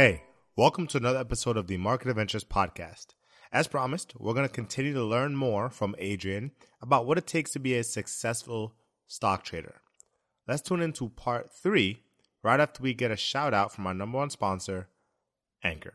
Hey, welcome to another episode of the Market Adventures podcast. As promised, we're going to continue to learn more from Adrian about what it takes to be a successful stock trader. Let's tune into part three right after we get a shout out from our number one sponsor, Anchor.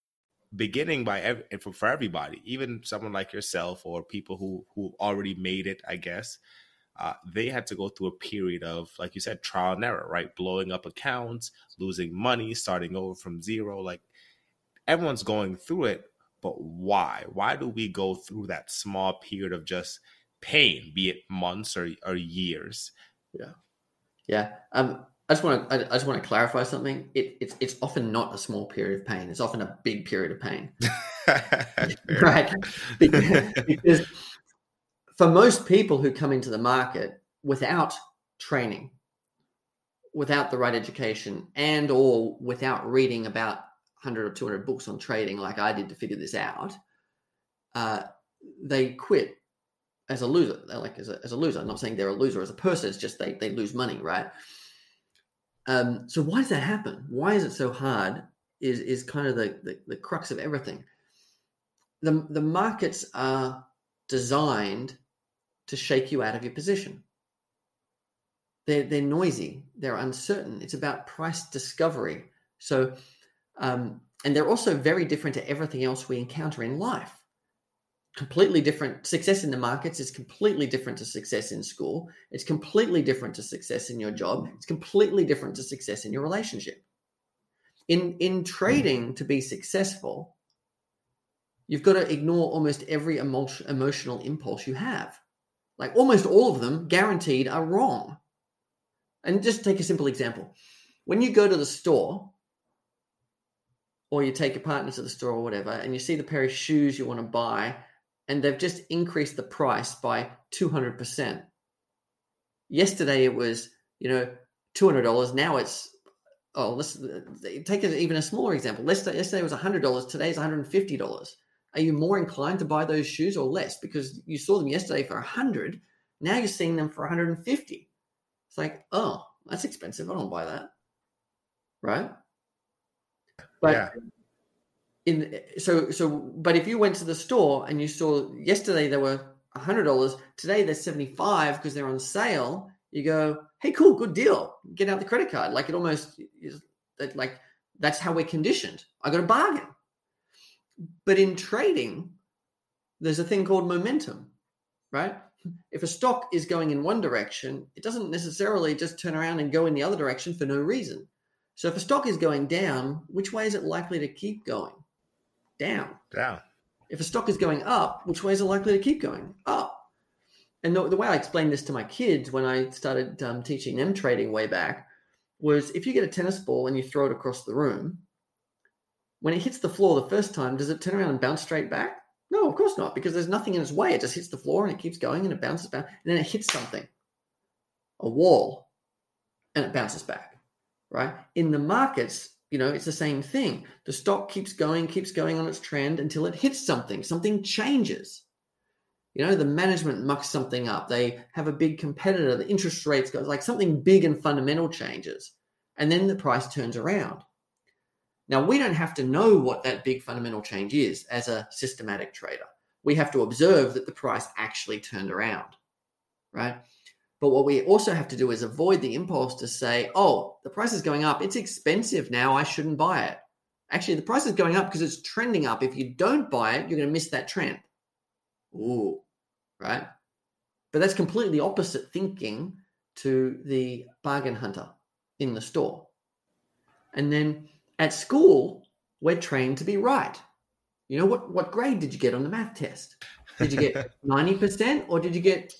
beginning by ev- for, for everybody, even someone like yourself or people who who already made it, I guess. Uh, they had to go through a period of, like you said, trial and error, right? Blowing up accounts, losing money, starting over from zero. Like everyone's going through it, but why? Why do we go through that small period of just pain, be it months or, or years? Yeah. Yeah. Um, I just want to I just want to clarify something. It, it's it's often not a small period of pain. It's often a big period of pain, right? Because, because for most people who come into the market without training, without the right education, and or without reading about 100 or 200 books on trading, like I did to figure this out, uh, they quit as a loser. They're like as a, as a loser. I'm not saying they're a loser as a person. It's just they they lose money, right? Um, so why does that happen? Why is it so hard? Is is kind of the, the, the crux of everything. The the markets are designed to shake you out of your position. They're they're noisy. They're uncertain. It's about price discovery. So, um, and they're also very different to everything else we encounter in life completely different success in the markets is completely different to success in school. It's completely different to success in your job. It's completely different to success in your relationship. In in hmm. trading to be successful you've got to ignore almost every emotion, emotional impulse you have. Like almost all of them guaranteed are wrong. And just take a simple example. When you go to the store or you take your partner to the store or whatever and you see the pair of shoes you want to buy and they've just increased the price by 200%. Yesterday it was, you know, $200. Now it's, oh, let's take even a smaller example. Let's say yesterday, yesterday was $100. Today is $150. Are you more inclined to buy those shoes or less? Because you saw them yesterday for 100 Now you're seeing them for 150 It's like, oh, that's expensive. I don't buy that. Right? But yeah in so so but if you went to the store and you saw yesterday there were hundred dollars today they're 75 because they're on sale you go hey cool good deal. Get out the credit card. Like it almost is like that's how we're conditioned. I got a bargain. But in trading there's a thing called momentum right? If a stock is going in one direction it doesn't necessarily just turn around and go in the other direction for no reason. So if a stock is going down which way is it likely to keep going down. Down. If a stock is going up, which way is it likely to keep going? Up. And the, the way I explained this to my kids when I started um, teaching them trading way back was if you get a tennis ball and you throw it across the room, when it hits the floor the first time, does it turn around and bounce straight back? No, of course not, because there's nothing in its way. It just hits the floor and it keeps going and it bounces back, and then it hits something, a wall, and it bounces back. Right? In the markets, you know, it's the same thing. The stock keeps going, keeps going on its trend until it hits something, something changes. You know, the management mucks something up. They have a big competitor, the interest rates goes like something big and fundamental changes. And then the price turns around. Now, we don't have to know what that big fundamental change is as a systematic trader. We have to observe that the price actually turned around, right? But what we also have to do is avoid the impulse to say, oh, the price is going up. It's expensive now. I shouldn't buy it. Actually, the price is going up because it's trending up. If you don't buy it, you're going to miss that trend. Ooh, right? But that's completely opposite thinking to the bargain hunter in the store. And then at school, we're trained to be right. You know, what, what grade did you get on the math test? Did you get 90% or did you get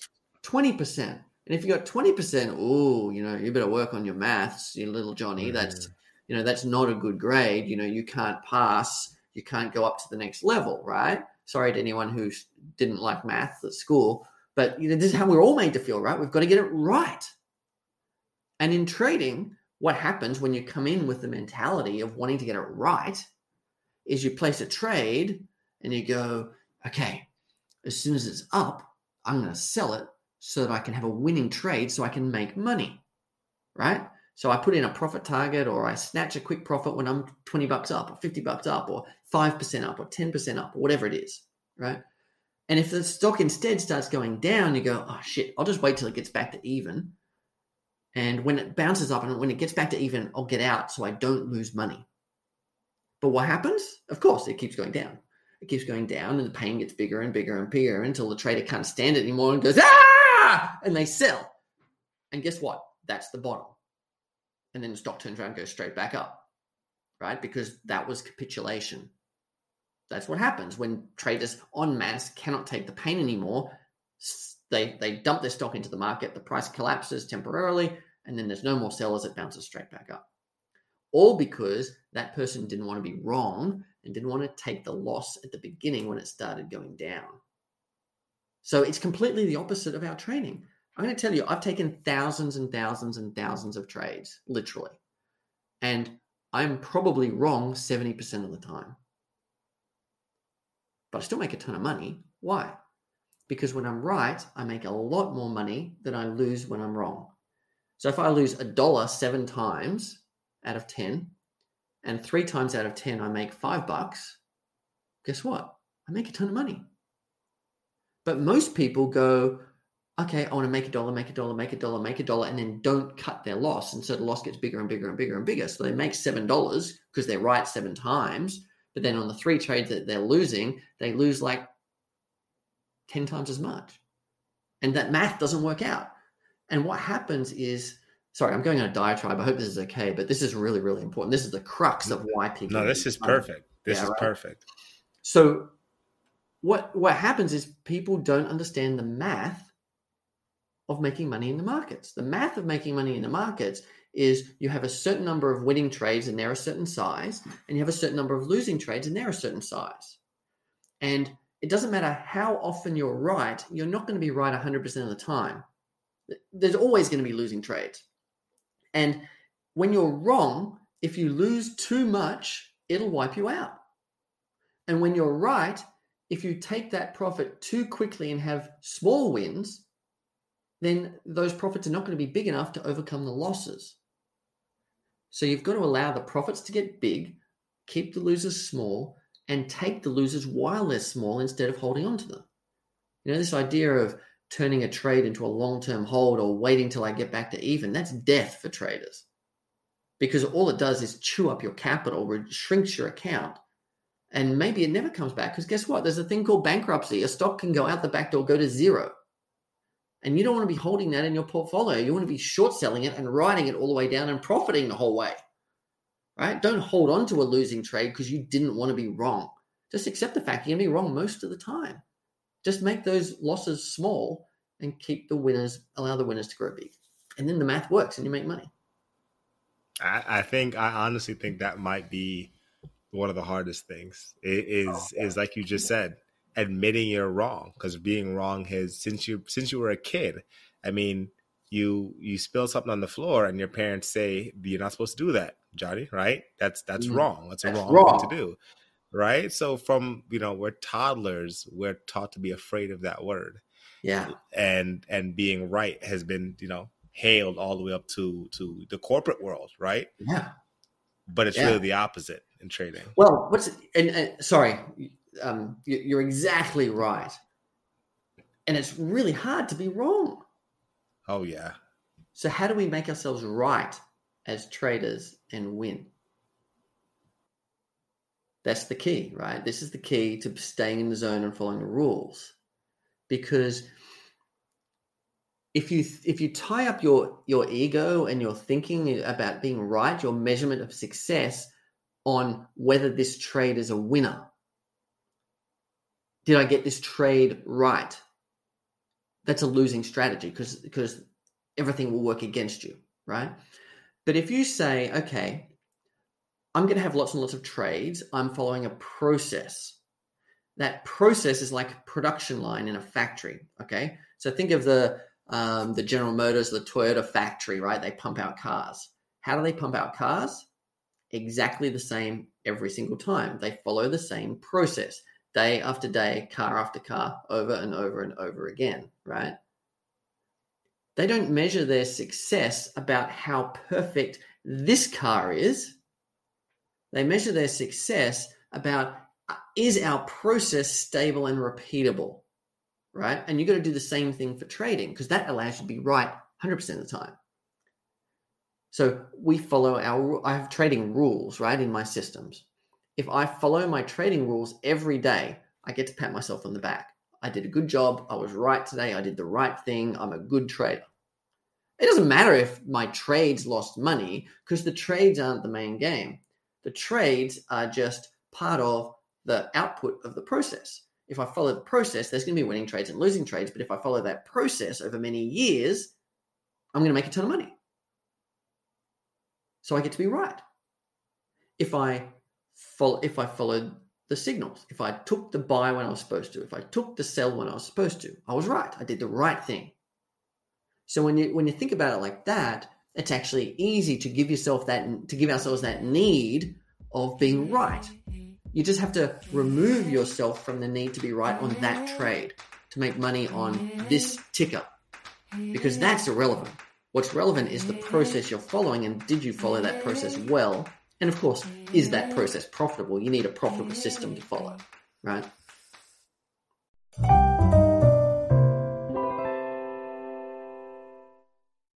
20%? And if you got 20%, oh, you know, you better work on your maths, you little Johnny. Mm. That's you know, that's not a good grade. You know, you can't pass, you can't go up to the next level, right? Sorry to anyone who didn't like math at school, but you know, this is how we're all made to feel, right? We've got to get it right. And in trading, what happens when you come in with the mentality of wanting to get it right is you place a trade and you go, okay, as soon as it's up, I'm going to sell it so that I can have a winning trade so I can make money, right? So I put in a profit target or I snatch a quick profit when I'm 20 bucks up or 50 bucks up or 5% up or 10% up or whatever it is, right? And if the stock instead starts going down, you go, oh shit, I'll just wait till it gets back to even. And when it bounces up and when it gets back to even, I'll get out so I don't lose money. But what happens? Of course, it keeps going down. It keeps going down and the pain gets bigger and bigger and bigger until the trader can't stand it anymore and goes, ah, Ah! and they sell. And guess what? That's the bottom. And then the stock turns around and goes straight back up, right? Because that was capitulation. That's what happens when traders en masse cannot take the pain anymore. They, they dump their stock into the market, the price collapses temporarily, and then there's no more sellers, it bounces straight back up. All because that person didn't want to be wrong and didn't want to take the loss at the beginning when it started going down. So it's completely the opposite of our training. I'm going to tell you, I've taken thousands and thousands and thousands of trades, literally. And I'm probably wrong 70% of the time. But I still make a ton of money. Why? Because when I'm right, I make a lot more money than I lose when I'm wrong. So if I lose a dollar seven times out of 10, and three times out of 10 I make five bucks, guess what? I make a ton of money. But most people go, okay, I want to make a dollar, make a dollar, make a dollar, make a dollar, and then don't cut their loss. And so the loss gets bigger and bigger and bigger and bigger. So they make $7 because they're right seven times. But then on the three trades that they're losing, they lose like 10 times as much. And that math doesn't work out. And what happens is sorry, I'm going on a diatribe. I hope this is okay, but this is really, really important. This is the crux of mm-hmm. why people. No, this is perfect. This yeah, is right? perfect. So, what what happens is people don't understand the math of making money in the markets. The math of making money in the markets is you have a certain number of winning trades and they're a certain size, and you have a certain number of losing trades and they're a certain size. And it doesn't matter how often you're right, you're not going to be right 100% of the time. There's always going to be losing trades. And when you're wrong, if you lose too much, it'll wipe you out. And when you're right, if you take that profit too quickly and have small wins, then those profits are not going to be big enough to overcome the losses. So you've got to allow the profits to get big, keep the losers small, and take the losers while they're small instead of holding on to them. You know, this idea of turning a trade into a long term hold or waiting till I get back to even, that's death for traders. Because all it does is chew up your capital, shrinks your account, and maybe it never comes back. Because guess what? There's a thing called bankruptcy. A stock can go out the back door, go to zero. And you don't want to be holding that in your portfolio. You want to be short selling it and riding it all the way down and profiting the whole way. Right? Don't hold on to a losing trade because you didn't want to be wrong. Just accept the fact you're going to be wrong most of the time. Just make those losses small and keep the winners, allow the winners to grow big. And then the math works and you make money. I, I think, I honestly think that might be one of the hardest things. It is, oh, is like you just said, admitting you're wrong because being wrong has since you since you were a kid. I mean, you you spill something on the floor and your parents say you're not supposed to do that, Johnny. Right? That's that's mm. wrong. That's, that's a wrong, wrong, thing to do right? So from you know we're toddlers, we're taught to be afraid of that word. Yeah, and and being right has been you know hailed all the way up to to the corporate world, right? Yeah, but it's yeah. really the opposite in trading. Well, what's and, and sorry, um, you're exactly right, and it's really hard to be wrong. Oh yeah. So how do we make ourselves right as traders and win? That's the key, right? This is the key to staying in the zone and following the rules. Because if you if you tie up your your ego and your thinking about being right, your measurement of success on whether this trade is a winner. Did I get this trade right? That's a losing strategy because because everything will work against you, right? But if you say, okay, I'm going to have lots and lots of trades. I'm following a process. That process is like a production line in a factory. Okay. So think of the, um, the General Motors, the Toyota factory, right? They pump out cars. How do they pump out cars? Exactly the same every single time. They follow the same process day after day, car after car, over and over and over again, right? They don't measure their success about how perfect this car is. They measure their success about uh, is our process stable and repeatable, right? And you've got to do the same thing for trading because that allows you to be right 100% of the time. So we follow our, I have trading rules, right, in my systems. If I follow my trading rules every day, I get to pat myself on the back. I did a good job. I was right today. I did the right thing. I'm a good trader. It doesn't matter if my trades lost money because the trades aren't the main game. The trades are just part of the output of the process. If I follow the process, there's going to be winning trades and losing trades. But if I follow that process over many years, I'm going to make a ton of money. So I get to be right. If I follow, if I followed the signals, if I took the buy when I was supposed to, if I took the sell when I was supposed to, I was right. I did the right thing. So when you when you think about it like that, it's actually easy to give yourself that to give ourselves that need of being right. You just have to remove yourself from the need to be right on that trade to make money on this ticker because that's irrelevant. What's relevant is the process you're following and did you follow that process well? And of course, is that process profitable? You need a profitable system to follow, right?